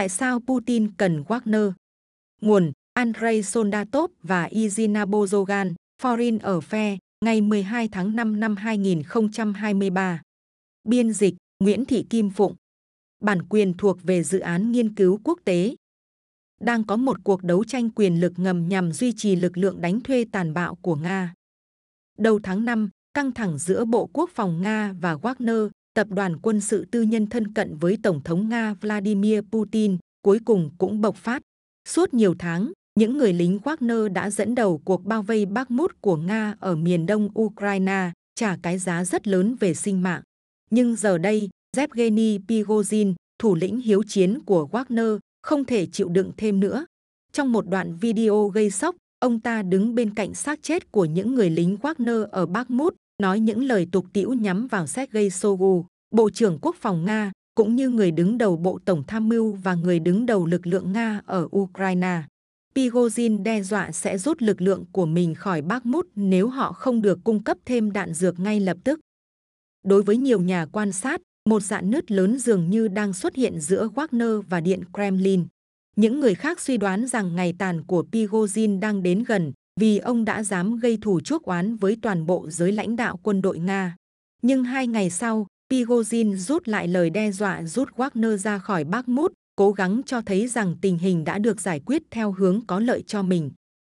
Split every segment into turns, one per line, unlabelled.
Tại sao Putin cần Wagner? Nguồn Andrei Soldatov và Izina Bozogan, Foreign Affairs, ngày 12 tháng 5 năm 2023. Biên dịch Nguyễn Thị Kim Phụng. Bản quyền thuộc về dự án nghiên cứu quốc tế. Đang có một cuộc đấu tranh quyền lực ngầm nhằm duy trì lực lượng đánh thuê tàn bạo của Nga. Đầu tháng 5, căng thẳng giữa Bộ Quốc phòng Nga và Wagner, tập đoàn quân sự tư nhân thân cận với Tổng thống Nga Vladimir Putin, cuối cùng cũng bộc phát. Suốt nhiều tháng, những người lính Wagner đã dẫn đầu cuộc bao vây Bakhmut của Nga ở miền đông Ukraine, trả cái giá rất lớn về sinh mạng. Nhưng giờ đây, Yevgeny Pigozhin, thủ lĩnh hiếu chiến của Wagner, không thể chịu đựng thêm nữa. Trong một đoạn video gây sốc, ông ta đứng bên cạnh xác chết của những người lính Wagner ở Bakhmut, nói những lời tục tĩu nhắm vào Sergei Shoigu, Bộ trưởng Quốc phòng Nga, cũng như người đứng đầu Bộ Tổng Tham mưu và người đứng đầu lực lượng Nga ở Ukraine. pigozin đe dọa sẽ rút lực lượng của mình khỏi Bakhmut nếu họ không được cung cấp thêm đạn dược ngay lập tức. Đối với nhiều nhà quan sát, một dạn nứt lớn dường như đang xuất hiện giữa Wagner và Điện Kremlin. Những người khác suy đoán rằng ngày tàn của pigozin đang đến gần vì ông đã dám gây thù chuốc oán với toàn bộ giới lãnh đạo quân đội Nga. Nhưng hai ngày sau, Pigozhin rút lại lời đe dọa rút Wagner ra khỏi Bakhmut, cố gắng cho thấy rằng tình hình đã được giải quyết theo hướng có lợi cho mình.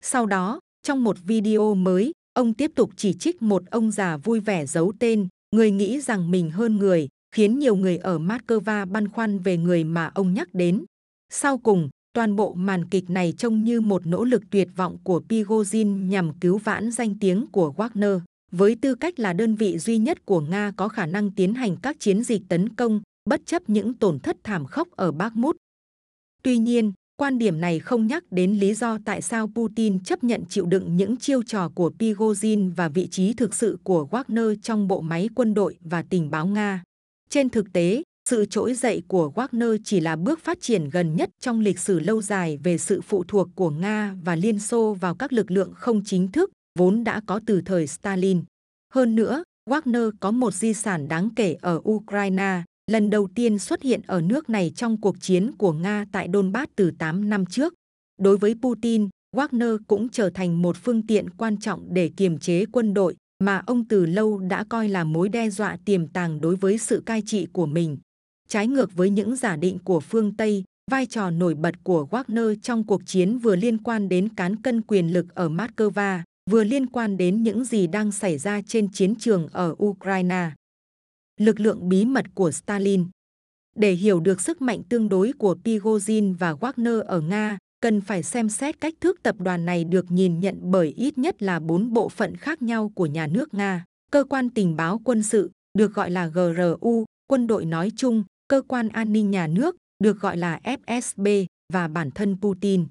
Sau đó, trong một video mới, ông tiếp tục chỉ trích một ông già vui vẻ giấu tên, người nghĩ rằng mình hơn người, khiến nhiều người ở Moscow băn khoăn về người mà ông nhắc đến. Sau cùng, toàn bộ màn kịch này trông như một nỗ lực tuyệt vọng của Prigozhin nhằm cứu vãn danh tiếng của Wagner. Với tư cách là đơn vị duy nhất của Nga có khả năng tiến hành các chiến dịch tấn công, bất chấp những tổn thất thảm khốc ở Bakhmut. Tuy nhiên, quan điểm này không nhắc đến lý do tại sao Putin chấp nhận chịu đựng những chiêu trò của Prigozhin và vị trí thực sự của Wagner trong bộ máy quân đội và tình báo Nga. Trên thực tế, sự trỗi dậy của Wagner chỉ là bước phát triển gần nhất trong lịch sử lâu dài về sự phụ thuộc của Nga và Liên Xô vào các lực lượng không chính thức, vốn đã có từ thời Stalin. Hơn nữa, Wagner có một di sản đáng kể ở Ukraine, lần đầu tiên xuất hiện ở nước này trong cuộc chiến của Nga tại Donbass từ 8 năm trước. Đối với Putin, Wagner cũng trở thành một phương tiện quan trọng để kiềm chế quân đội mà ông từ lâu đã coi là mối đe dọa tiềm tàng đối với sự cai trị của mình. Trái ngược với những giả định của phương Tây, vai trò nổi bật của Wagner trong cuộc chiến vừa liên quan đến cán cân quyền lực ở Moscow, vừa liên quan đến những gì đang xảy ra trên chiến trường ở Ukraine. Lực lượng bí mật của Stalin Để hiểu được sức mạnh tương đối của Prigozhin và Wagner ở Nga, cần phải xem xét cách thức tập đoàn này được nhìn nhận bởi ít nhất là bốn bộ phận khác nhau của nhà nước Nga. Cơ quan tình báo quân sự, được gọi là GRU, quân đội nói chung, cơ quan an ninh nhà nước, được gọi là FSB, và bản thân Putin.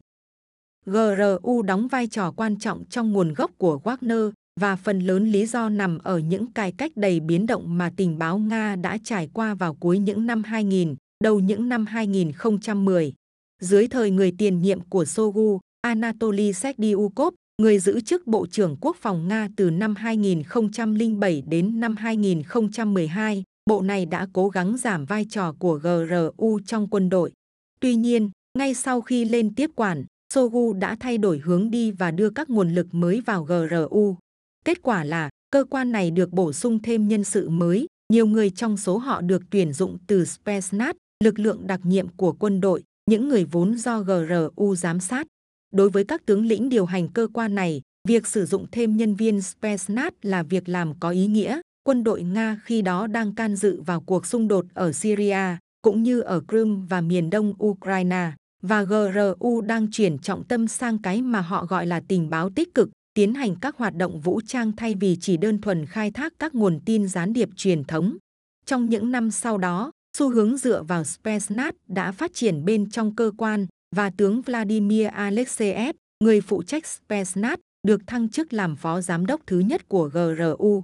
GRU đóng vai trò quan trọng trong nguồn gốc của Wagner và phần lớn lý do nằm ở những cải cách đầy biến động mà tình báo Nga đã trải qua vào cuối những năm 2000, đầu những năm 2010. Dưới thời người tiền nhiệm của Sogu, Anatoly Serdyukov, người giữ chức Bộ trưởng Quốc phòng Nga từ năm 2007 đến năm 2012, bộ này đã cố gắng giảm vai trò của GRU trong quân đội. Tuy nhiên, ngay sau khi lên tiếp quản, Sogu đã thay đổi hướng đi và đưa các nguồn lực mới vào GRU. Kết quả là cơ quan này được bổ sung thêm nhân sự mới, nhiều người trong số họ được tuyển dụng từ Spetsnaz, lực lượng đặc nhiệm của quân đội, những người vốn do GRU giám sát. Đối với các tướng lĩnh điều hành cơ quan này, việc sử dụng thêm nhân viên Spetsnaz là việc làm có ý nghĩa. Quân đội Nga khi đó đang can dự vào cuộc xung đột ở Syria, cũng như ở Crimea và miền đông Ukraine và GRU đang chuyển trọng tâm sang cái mà họ gọi là tình báo tích cực, tiến hành các hoạt động vũ trang thay vì chỉ đơn thuần khai thác các nguồn tin gián điệp truyền thống. Trong những năm sau đó, xu hướng dựa vào Spetsnaz đã phát triển bên trong cơ quan và tướng Vladimir Alexeyev, người phụ trách Spetsnaz, được thăng chức làm phó giám đốc thứ nhất của GRU.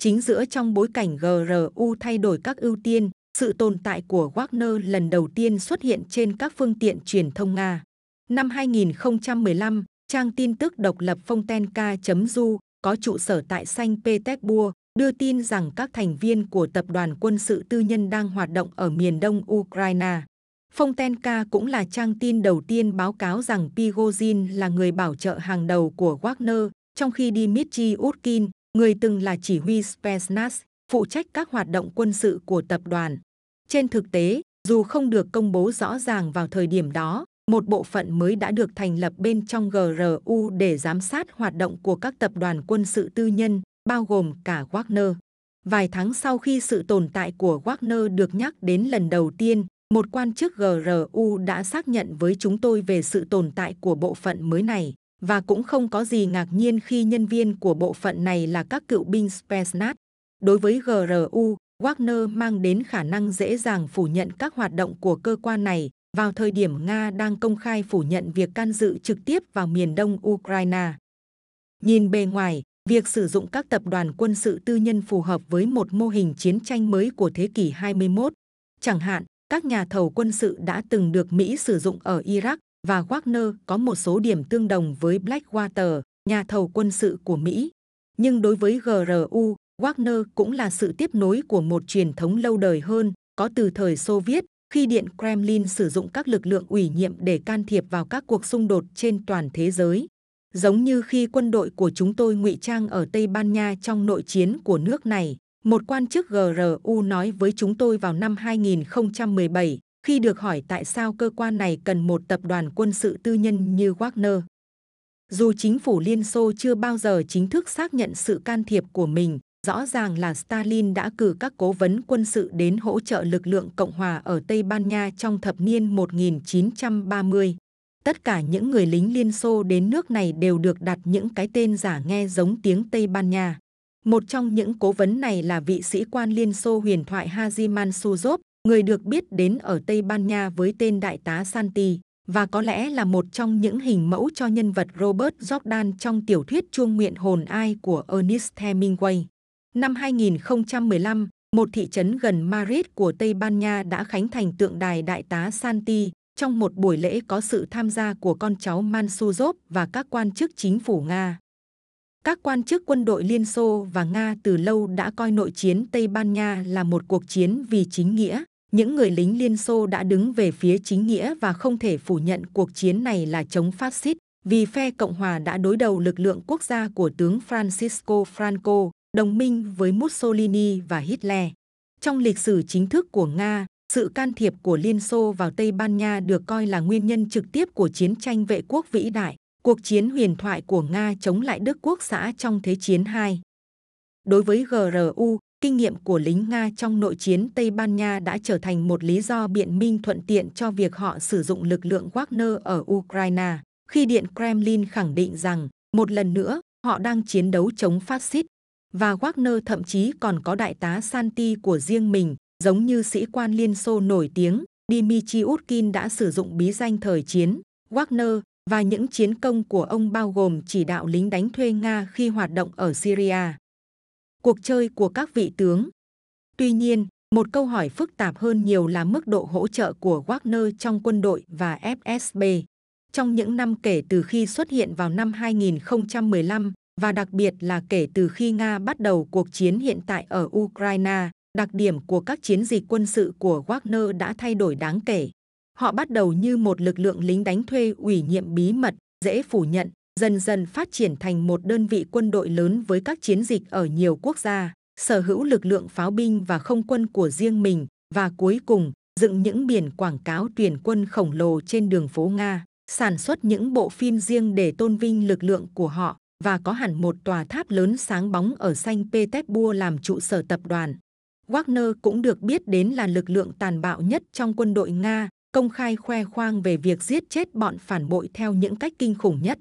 Chính giữa trong bối cảnh GRU thay đổi các ưu tiên, sự tồn tại của Wagner lần đầu tiên xuất hiện trên các phương tiện truyền thông Nga. Năm 2015, trang tin tức độc lập Fontenka.ru có trụ sở tại Saint Petersburg đưa tin rằng các thành viên của tập đoàn quân sự tư nhân đang hoạt động ở miền đông Ukraine. Fontenka cũng là trang tin đầu tiên báo cáo rằng Prigozhin là người bảo trợ hàng đầu của Wagner, trong khi Dmitry Utkin, người từng là chỉ huy Spetsnaz, phụ trách các hoạt động quân sự của tập đoàn. Trên thực tế, dù không được công bố rõ ràng vào thời điểm đó, một bộ phận mới đã được thành lập bên trong GRU để giám sát hoạt động của các tập đoàn quân sự tư nhân, bao gồm cả Wagner. Vài tháng sau khi sự tồn tại của Wagner được nhắc đến lần đầu tiên, một quan chức GRU đã xác nhận với chúng tôi về sự tồn tại của bộ phận mới này, và cũng không có gì ngạc nhiên khi nhân viên của bộ phận này là các cựu binh Spetsnaz. Đối với GRU, Wagner mang đến khả năng dễ dàng phủ nhận các hoạt động của cơ quan này vào thời điểm Nga đang công khai phủ nhận việc can dự trực tiếp vào miền đông Ukraine. Nhìn bề ngoài, việc sử dụng các tập đoàn quân sự tư nhân phù hợp với một mô hình chiến tranh mới của thế kỷ 21. Chẳng hạn, các nhà thầu quân sự đã từng được Mỹ sử dụng ở Iraq và Wagner có một số điểm tương đồng với Blackwater, nhà thầu quân sự của Mỹ. Nhưng đối với GRU, Wagner cũng là sự tiếp nối của một truyền thống lâu đời hơn, có từ thời Xô Viết, khi Điện Kremlin sử dụng các lực lượng ủy nhiệm để can thiệp vào các cuộc xung đột trên toàn thế giới. Giống như khi quân đội của chúng tôi ngụy trang ở Tây Ban Nha trong nội chiến của nước này, một quan chức GRU nói với chúng tôi vào năm 2017 khi được hỏi tại sao cơ quan này cần một tập đoàn quân sự tư nhân như Wagner. Dù chính phủ Liên Xô chưa bao giờ chính thức xác nhận sự can thiệp của mình, rõ ràng là Stalin đã cử các cố vấn quân sự đến hỗ trợ lực lượng Cộng hòa ở Tây Ban Nha trong thập niên 1930. Tất cả những người lính Liên Xô đến nước này đều được đặt những cái tên giả nghe giống tiếng Tây Ban Nha. Một trong những cố vấn này là vị sĩ quan Liên Xô huyền thoại Hajiman Suzov, người được biết đến ở Tây Ban Nha với tên Đại tá Santi, và có lẽ là một trong những hình mẫu cho nhân vật Robert Jordan trong tiểu thuyết Chuông nguyện hồn ai của Ernest Hemingway. Năm 2015, một thị trấn gần Madrid của Tây Ban Nha đã khánh thành tượng đài Đại tá Santi trong một buổi lễ có sự tham gia của con cháu Mansuzov và các quan chức chính phủ Nga. Các quan chức quân đội Liên Xô và Nga từ lâu đã coi nội chiến Tây Ban Nha là một cuộc chiến vì chính nghĩa. Những người lính Liên Xô đã đứng về phía chính nghĩa và không thể phủ nhận cuộc chiến này là chống phát xít, vì phe Cộng hòa đã đối đầu lực lượng quốc gia của tướng Francisco Franco, đồng minh với Mussolini và Hitler. Trong lịch sử chính thức của Nga, sự can thiệp của Liên Xô vào Tây Ban Nha được coi là nguyên nhân trực tiếp của chiến tranh vệ quốc vĩ đại, cuộc chiến huyền thoại của Nga chống lại Đức Quốc xã trong Thế chiến II. Đối với GRU, kinh nghiệm của lính Nga trong nội chiến Tây Ban Nha đã trở thành một lý do biện minh thuận tiện cho việc họ sử dụng lực lượng Wagner ở Ukraine, khi Điện Kremlin khẳng định rằng, một lần nữa, họ đang chiến đấu chống phát xít, và Wagner thậm chí còn có đại tá Santi của riêng mình, giống như sĩ quan Liên Xô nổi tiếng Dmitry Utkin đã sử dụng bí danh thời chiến Wagner và những chiến công của ông bao gồm chỉ đạo lính đánh thuê Nga khi hoạt động ở Syria. Cuộc chơi của các vị tướng Tuy nhiên, một câu hỏi phức tạp hơn nhiều là mức độ hỗ trợ của Wagner trong quân đội và FSB. Trong những năm kể từ khi xuất hiện vào năm 2015 và đặc biệt là kể từ khi Nga bắt đầu cuộc chiến hiện tại ở Ukraine, đặc điểm của các chiến dịch quân sự của Wagner đã thay đổi đáng kể. Họ bắt đầu như một lực lượng lính đánh thuê ủy nhiệm bí mật, dễ phủ nhận, dần dần phát triển thành một đơn vị quân đội lớn với các chiến dịch ở nhiều quốc gia, sở hữu lực lượng pháo binh và không quân của riêng mình, và cuối cùng, dựng những biển quảng cáo tuyển quân khổng lồ trên đường phố Nga, sản xuất những bộ phim riêng để tôn vinh lực lượng của họ, và có hẳn một tòa tháp lớn sáng bóng ở Saint Petersburg làm trụ sở tập đoàn. Wagner cũng được biết đến là lực lượng tàn bạo nhất trong quân đội Nga, công khai khoe khoang về việc giết chết bọn phản bội theo những cách kinh khủng nhất.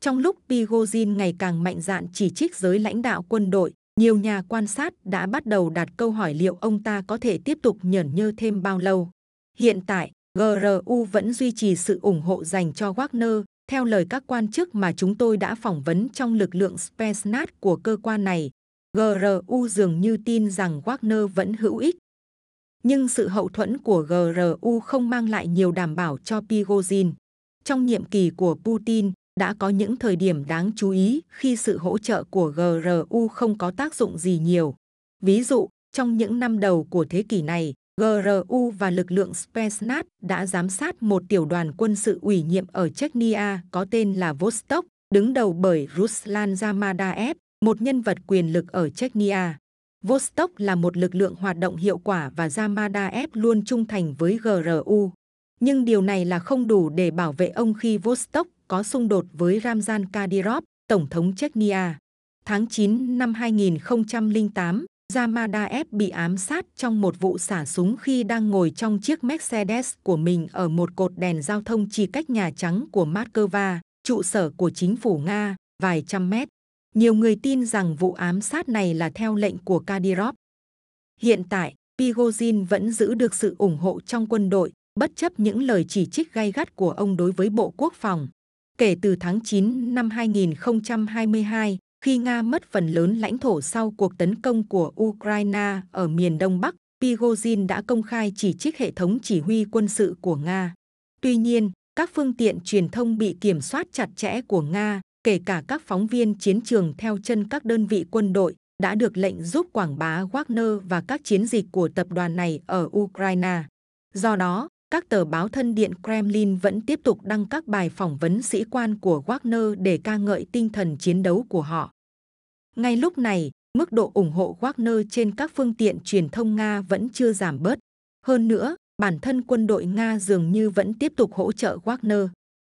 Trong lúc Prigozhin ngày càng mạnh dạn chỉ trích giới lãnh đạo quân đội, nhiều nhà quan sát đã bắt đầu đặt câu hỏi liệu ông ta có thể tiếp tục nhởn nhơ thêm bao lâu. Hiện tại, GRU vẫn duy trì sự ủng hộ dành cho Wagner, theo lời các quan chức mà chúng tôi đã phỏng vấn trong lực lượng Spetsnaz của cơ quan này. GRU dường như tin rằng Wagner vẫn hữu ích nhưng sự hậu thuẫn của GRU không mang lại nhiều đảm bảo cho Prigozhin. Trong nhiệm kỳ của Putin, đã có những thời điểm đáng chú ý khi sự hỗ trợ của GRU không có tác dụng gì nhiều. Ví dụ, trong những năm đầu của thế kỷ này, GRU và lực lượng Spetsnaz đã giám sát một tiểu đoàn quân sự ủy nhiệm ở Chechnya có tên là Vostok, đứng đầu bởi Ruslan Zamadaev, một nhân vật quyền lực ở Chechnya. Vostok là một lực lượng hoạt động hiệu quả và Zamadaev luôn trung thành với GRU. Nhưng điều này là không đủ để bảo vệ ông khi Vostok có xung đột với Ramzan Kadyrov, Tổng thống Chechnya. Tháng 9 năm 2008, Zamadaev bị ám sát trong một vụ xả súng khi đang ngồi trong chiếc Mercedes của mình ở một cột đèn giao thông chỉ cách Nhà Trắng của Moscow, trụ sở của chính phủ Nga, vài trăm mét. Nhiều người tin rằng vụ ám sát này là theo lệnh của Kadyrov. Hiện tại, Prigozhin vẫn giữ được sự ủng hộ trong quân đội, bất chấp những lời chỉ trích gay gắt của ông đối với Bộ Quốc phòng. Kể từ tháng 9 năm 2022, khi Nga mất phần lớn lãnh thổ sau cuộc tấn công của Ukraine ở miền Đông Bắc, Prigozhin đã công khai chỉ trích hệ thống chỉ huy quân sự của Nga. Tuy nhiên, các phương tiện truyền thông bị kiểm soát chặt chẽ của Nga, kể cả các phóng viên chiến trường theo chân các đơn vị quân đội, đã được lệnh giúp quảng bá Wagner và các chiến dịch của tập đoàn này ở Ukraine. Do đó, các tờ báo thân điện Kremlin vẫn tiếp tục đăng các bài phỏng vấn sĩ quan của Wagner để ca ngợi tinh thần chiến đấu của họ. Ngay lúc này, mức độ ủng hộ Wagner trên các phương tiện truyền thông Nga vẫn chưa giảm bớt. Hơn nữa, bản thân quân đội Nga dường như vẫn tiếp tục hỗ trợ Wagner.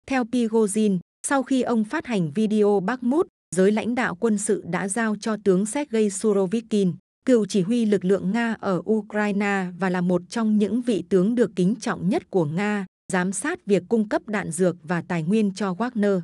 Theo Prigozhin, sau khi ông phát hành video Bakhmut, giới lãnh đạo quân sự đã giao cho tướng Sergei Surovikin, cựu chỉ huy lực lượng Nga ở Ukraine và là một trong những vị tướng được kính trọng nhất của Nga, giám sát việc cung cấp đạn dược và tài nguyên cho Wagner.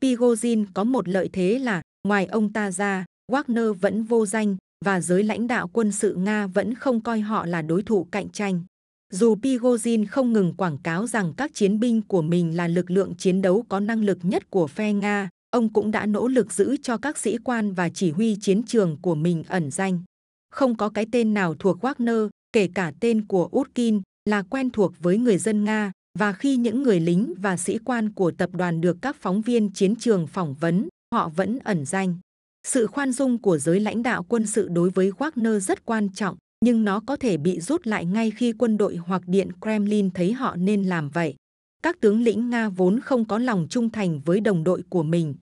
Prigozhin có một lợi thế là, ngoài ông ta ra, Wagner vẫn vô danh và giới lãnh đạo quân sự Nga vẫn không coi họ là đối thủ cạnh tranh. Dù Pigozin không ngừng quảng cáo rằng các chiến binh của mình là lực lượng chiến đấu có năng lực nhất của phe Nga, ông cũng đã nỗ lực giữ cho các sĩ quan và chỉ huy chiến trường của mình ẩn danh. Không có cái tên nào thuộc Wagner, kể cả tên của Utkin, là quen thuộc với người dân Nga, và khi những người lính và sĩ quan của tập đoàn được các phóng viên chiến trường phỏng vấn, họ vẫn ẩn danh. Sự khoan dung của giới lãnh đạo quân sự đối với Wagner rất quan trọng, nhưng nó có thể bị rút lại ngay khi quân đội hoặc Điện Kremlin thấy họ nên làm vậy. Các tướng lĩnh Nga vốn không có lòng trung thành với đồng đội của mình.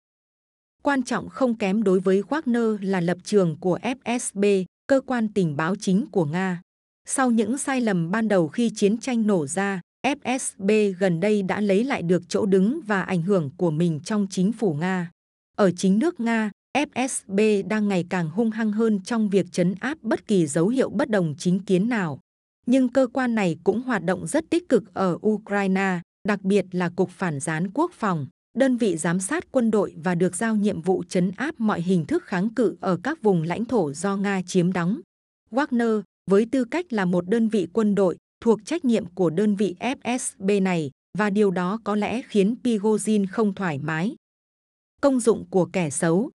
Quan trọng không kém đối với Wagner là lập trường của FSB, cơ quan tình báo chính của Nga. Sau những sai lầm ban đầu khi chiến tranh nổ ra, FSB gần đây đã lấy lại được chỗ đứng và ảnh hưởng của mình trong chính phủ Nga. Ở chính nước Nga, FSB đang ngày càng hung hăng hơn trong việc chấn áp bất kỳ dấu hiệu bất đồng chính kiến nào. Nhưng cơ quan này cũng hoạt động rất tích cực ở Ukraine, đặc biệt là Cục Phản gián Quốc phòng, đơn vị giám sát quân đội và được giao nhiệm vụ chấn áp mọi hình thức kháng cự ở các vùng lãnh thổ do Nga chiếm đóng. Wagner, với tư cách là một đơn vị quân đội, thuộc trách nhiệm của đơn vị FSB này và điều đó có lẽ khiến Prigozhin không thoải mái. Công dụng của kẻ xấu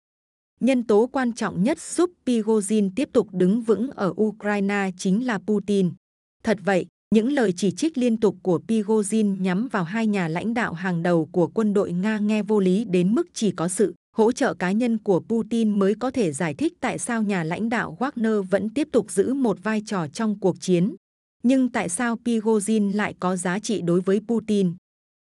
Nhân tố quan trọng nhất giúp Prigozhin tiếp tục đứng vững ở Ukraine chính là Putin. Thật vậy, những lời chỉ trích liên tục của Prigozhin nhắm vào hai nhà lãnh đạo hàng đầu của quân đội Nga nghe vô lý đến mức chỉ có sự hỗ trợ cá nhân của Putin mới có thể giải thích tại sao nhà lãnh đạo Wagner vẫn tiếp tục giữ một vai trò trong cuộc chiến. Nhưng tại sao Prigozhin lại có giá trị đối với Putin?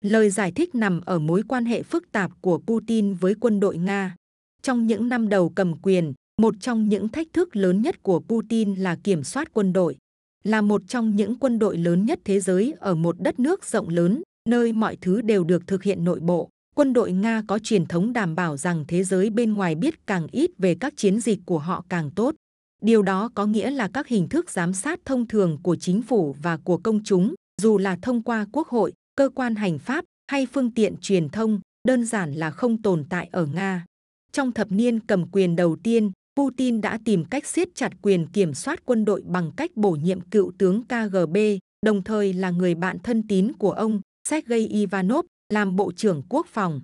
Lời giải thích nằm ở mối quan hệ phức tạp của Putin với quân đội Nga. Trong những năm đầu cầm quyền, một trong những thách thức lớn nhất của Putin là kiểm soát quân đội. Là một trong những quân đội lớn nhất thế giới ở một đất nước rộng lớn, nơi mọi thứ đều được thực hiện nội bộ. Quân đội Nga có truyền thống đảm bảo rằng thế giới bên ngoài biết càng ít về các chiến dịch của họ càng tốt. Điều đó có nghĩa là các hình thức giám sát thông thường của chính phủ và của công chúng, dù là thông qua quốc hội, cơ quan hành pháp hay phương tiện truyền thông, đơn giản là không tồn tại ở Nga. Trong thập niên cầm quyền đầu tiên, Putin đã tìm cách siết chặt quyền kiểm soát quân đội bằng cách bổ nhiệm cựu tướng KGB, đồng thời là người bạn thân tín của ông, Sergei Ivanov, làm Bộ trưởng Quốc phòng.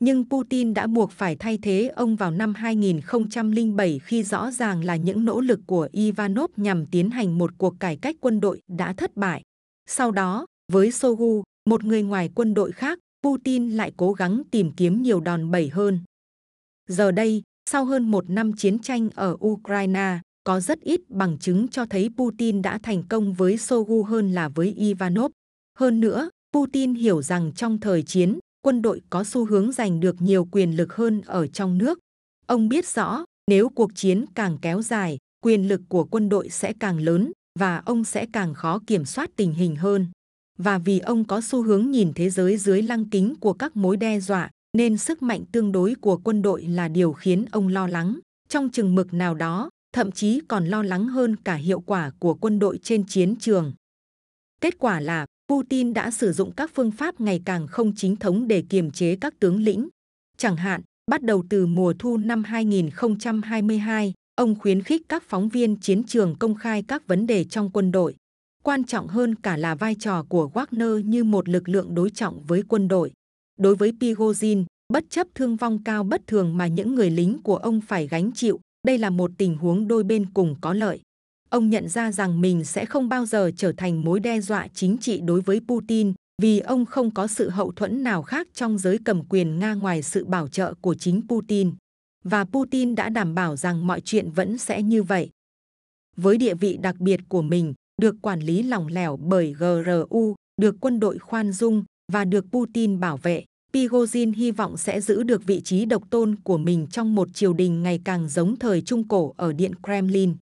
Nhưng Putin đã buộc phải thay thế ông vào năm 2007 khi rõ ràng là những nỗ lực của Ivanov nhằm tiến hành một cuộc cải cách quân đội đã thất bại. Sau đó, với Sogu, một người ngoài quân đội khác, Putin lại cố gắng tìm kiếm nhiều đòn bẩy hơn. Giờ đây, sau hơn một năm chiến tranh ở Ukraine, có rất ít bằng chứng cho thấy Putin đã thành công với Sogu hơn là với Ivanov. Hơn nữa, Putin hiểu rằng trong thời chiến, quân đội có xu hướng giành được nhiều quyền lực hơn ở trong nước. Ông biết rõ, nếu cuộc chiến càng kéo dài, quyền lực của quân đội sẽ càng lớn và ông sẽ càng khó kiểm soát tình hình hơn. Và vì ông có xu hướng nhìn thế giới dưới lăng kính của các mối đe dọa, nên sức mạnh tương đối của quân đội là điều khiến ông lo lắng. Trong chừng mực nào đó, thậm chí còn lo lắng hơn cả hiệu quả của quân đội trên chiến trường. Kết quả là Putin đã sử dụng các phương pháp ngày càng không chính thống để kiềm chế các tướng lĩnh. Chẳng hạn, bắt đầu từ mùa thu năm 2022, ông khuyến khích các phóng viên chiến trường công khai các vấn đề trong quân đội. Quan trọng hơn cả là vai trò của Wagner như một lực lượng đối trọng với quân đội. Đối với Pigozin, bất chấp thương vong cao bất thường mà những người lính của ông phải gánh chịu, đây là một tình huống đôi bên cùng có lợi. Ông nhận ra rằng mình sẽ không bao giờ trở thành mối đe dọa chính trị đối với Putin vì ông không có sự hậu thuẫn nào khác trong giới cầm quyền Nga ngoài sự bảo trợ của chính Putin. Và Putin đã đảm bảo rằng mọi chuyện vẫn sẽ như vậy. Với địa vị đặc biệt của mình, được quản lý lỏng lẻo bởi GRU, được quân đội khoan dung và được Putin bảo vệ, Pigozin hy vọng sẽ giữ được vị trí độc tôn của mình trong một triều đình ngày càng giống thời Trung Cổ ở Điện Kremlin.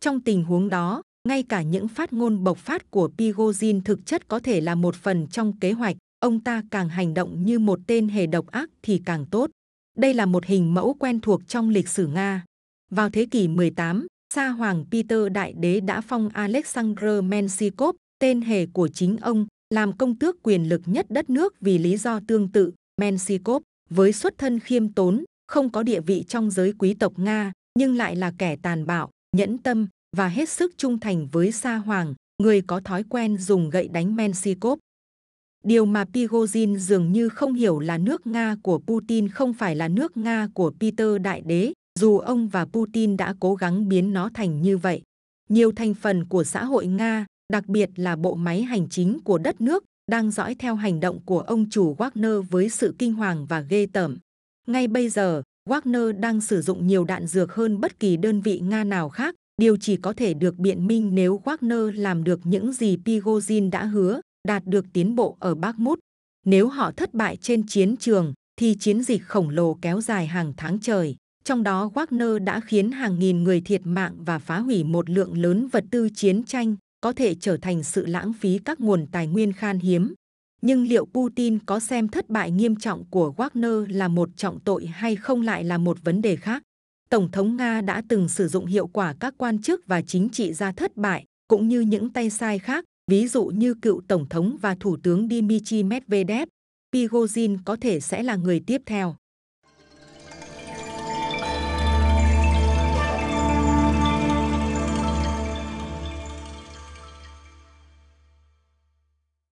Trong tình huống đó, ngay cả những phát ngôn bộc phát của Pigozin thực chất có thể là một phần trong kế hoạch. Ông ta càng hành động như một tên hề độc ác thì càng tốt. Đây là một hình mẫu quen thuộc trong lịch sử Nga. Vào thế kỷ 18, Sa Hoàng Peter Đại Đế đã phong Alexander Menshikov, tên hề của chính ông, làm công tước quyền lực nhất đất nước vì lý do tương tự. Menshikov, với xuất thân khiêm tốn, không có địa vị trong giới quý tộc Nga, nhưng lại là kẻ tàn bạo, nhẫn tâm và hết sức trung thành với Sa Hoàng, người có thói quen dùng gậy đánh Menshikov. Điều mà Pigozhin dường như không hiểu là nước Nga của Putin không phải là nước Nga của Peter Đại Đế, dù ông và Putin đã cố gắng biến nó thành như vậy. Nhiều thành phần của xã hội Nga, đặc biệt là bộ máy hành chính của đất nước, đang dõi theo hành động của ông chủ Wagner với sự kinh hoàng và ghê tởm. Ngay bây giờ, Wagner đang sử dụng nhiều đạn dược hơn bất kỳ đơn vị Nga nào khác. Điều chỉ có thể được biện minh nếu Wagner làm được những gì Prigozhin đã hứa, đạt được tiến bộ ở Bakhmut. Nếu họ thất bại trên chiến trường, thì chiến dịch khổng lồ kéo dài hàng tháng trời. Trong đó Wagner đã khiến hàng nghìn người thiệt mạng và phá hủy một lượng lớn vật tư chiến tranh, có thể trở thành sự lãng phí các nguồn tài nguyên khan hiếm. Nhưng liệu Putin có xem thất bại nghiêm trọng của Wagner là một trọng tội hay không lại là một vấn đề khác? Tổng thống Nga đã từng sử dụng hiệu quả các quan chức và chính trị gia thất bại, cũng như những tay sai khác, ví dụ như cựu Tổng thống và Thủ tướng Dmitry Medvedev. Prigozhin có thể sẽ là người tiếp theo.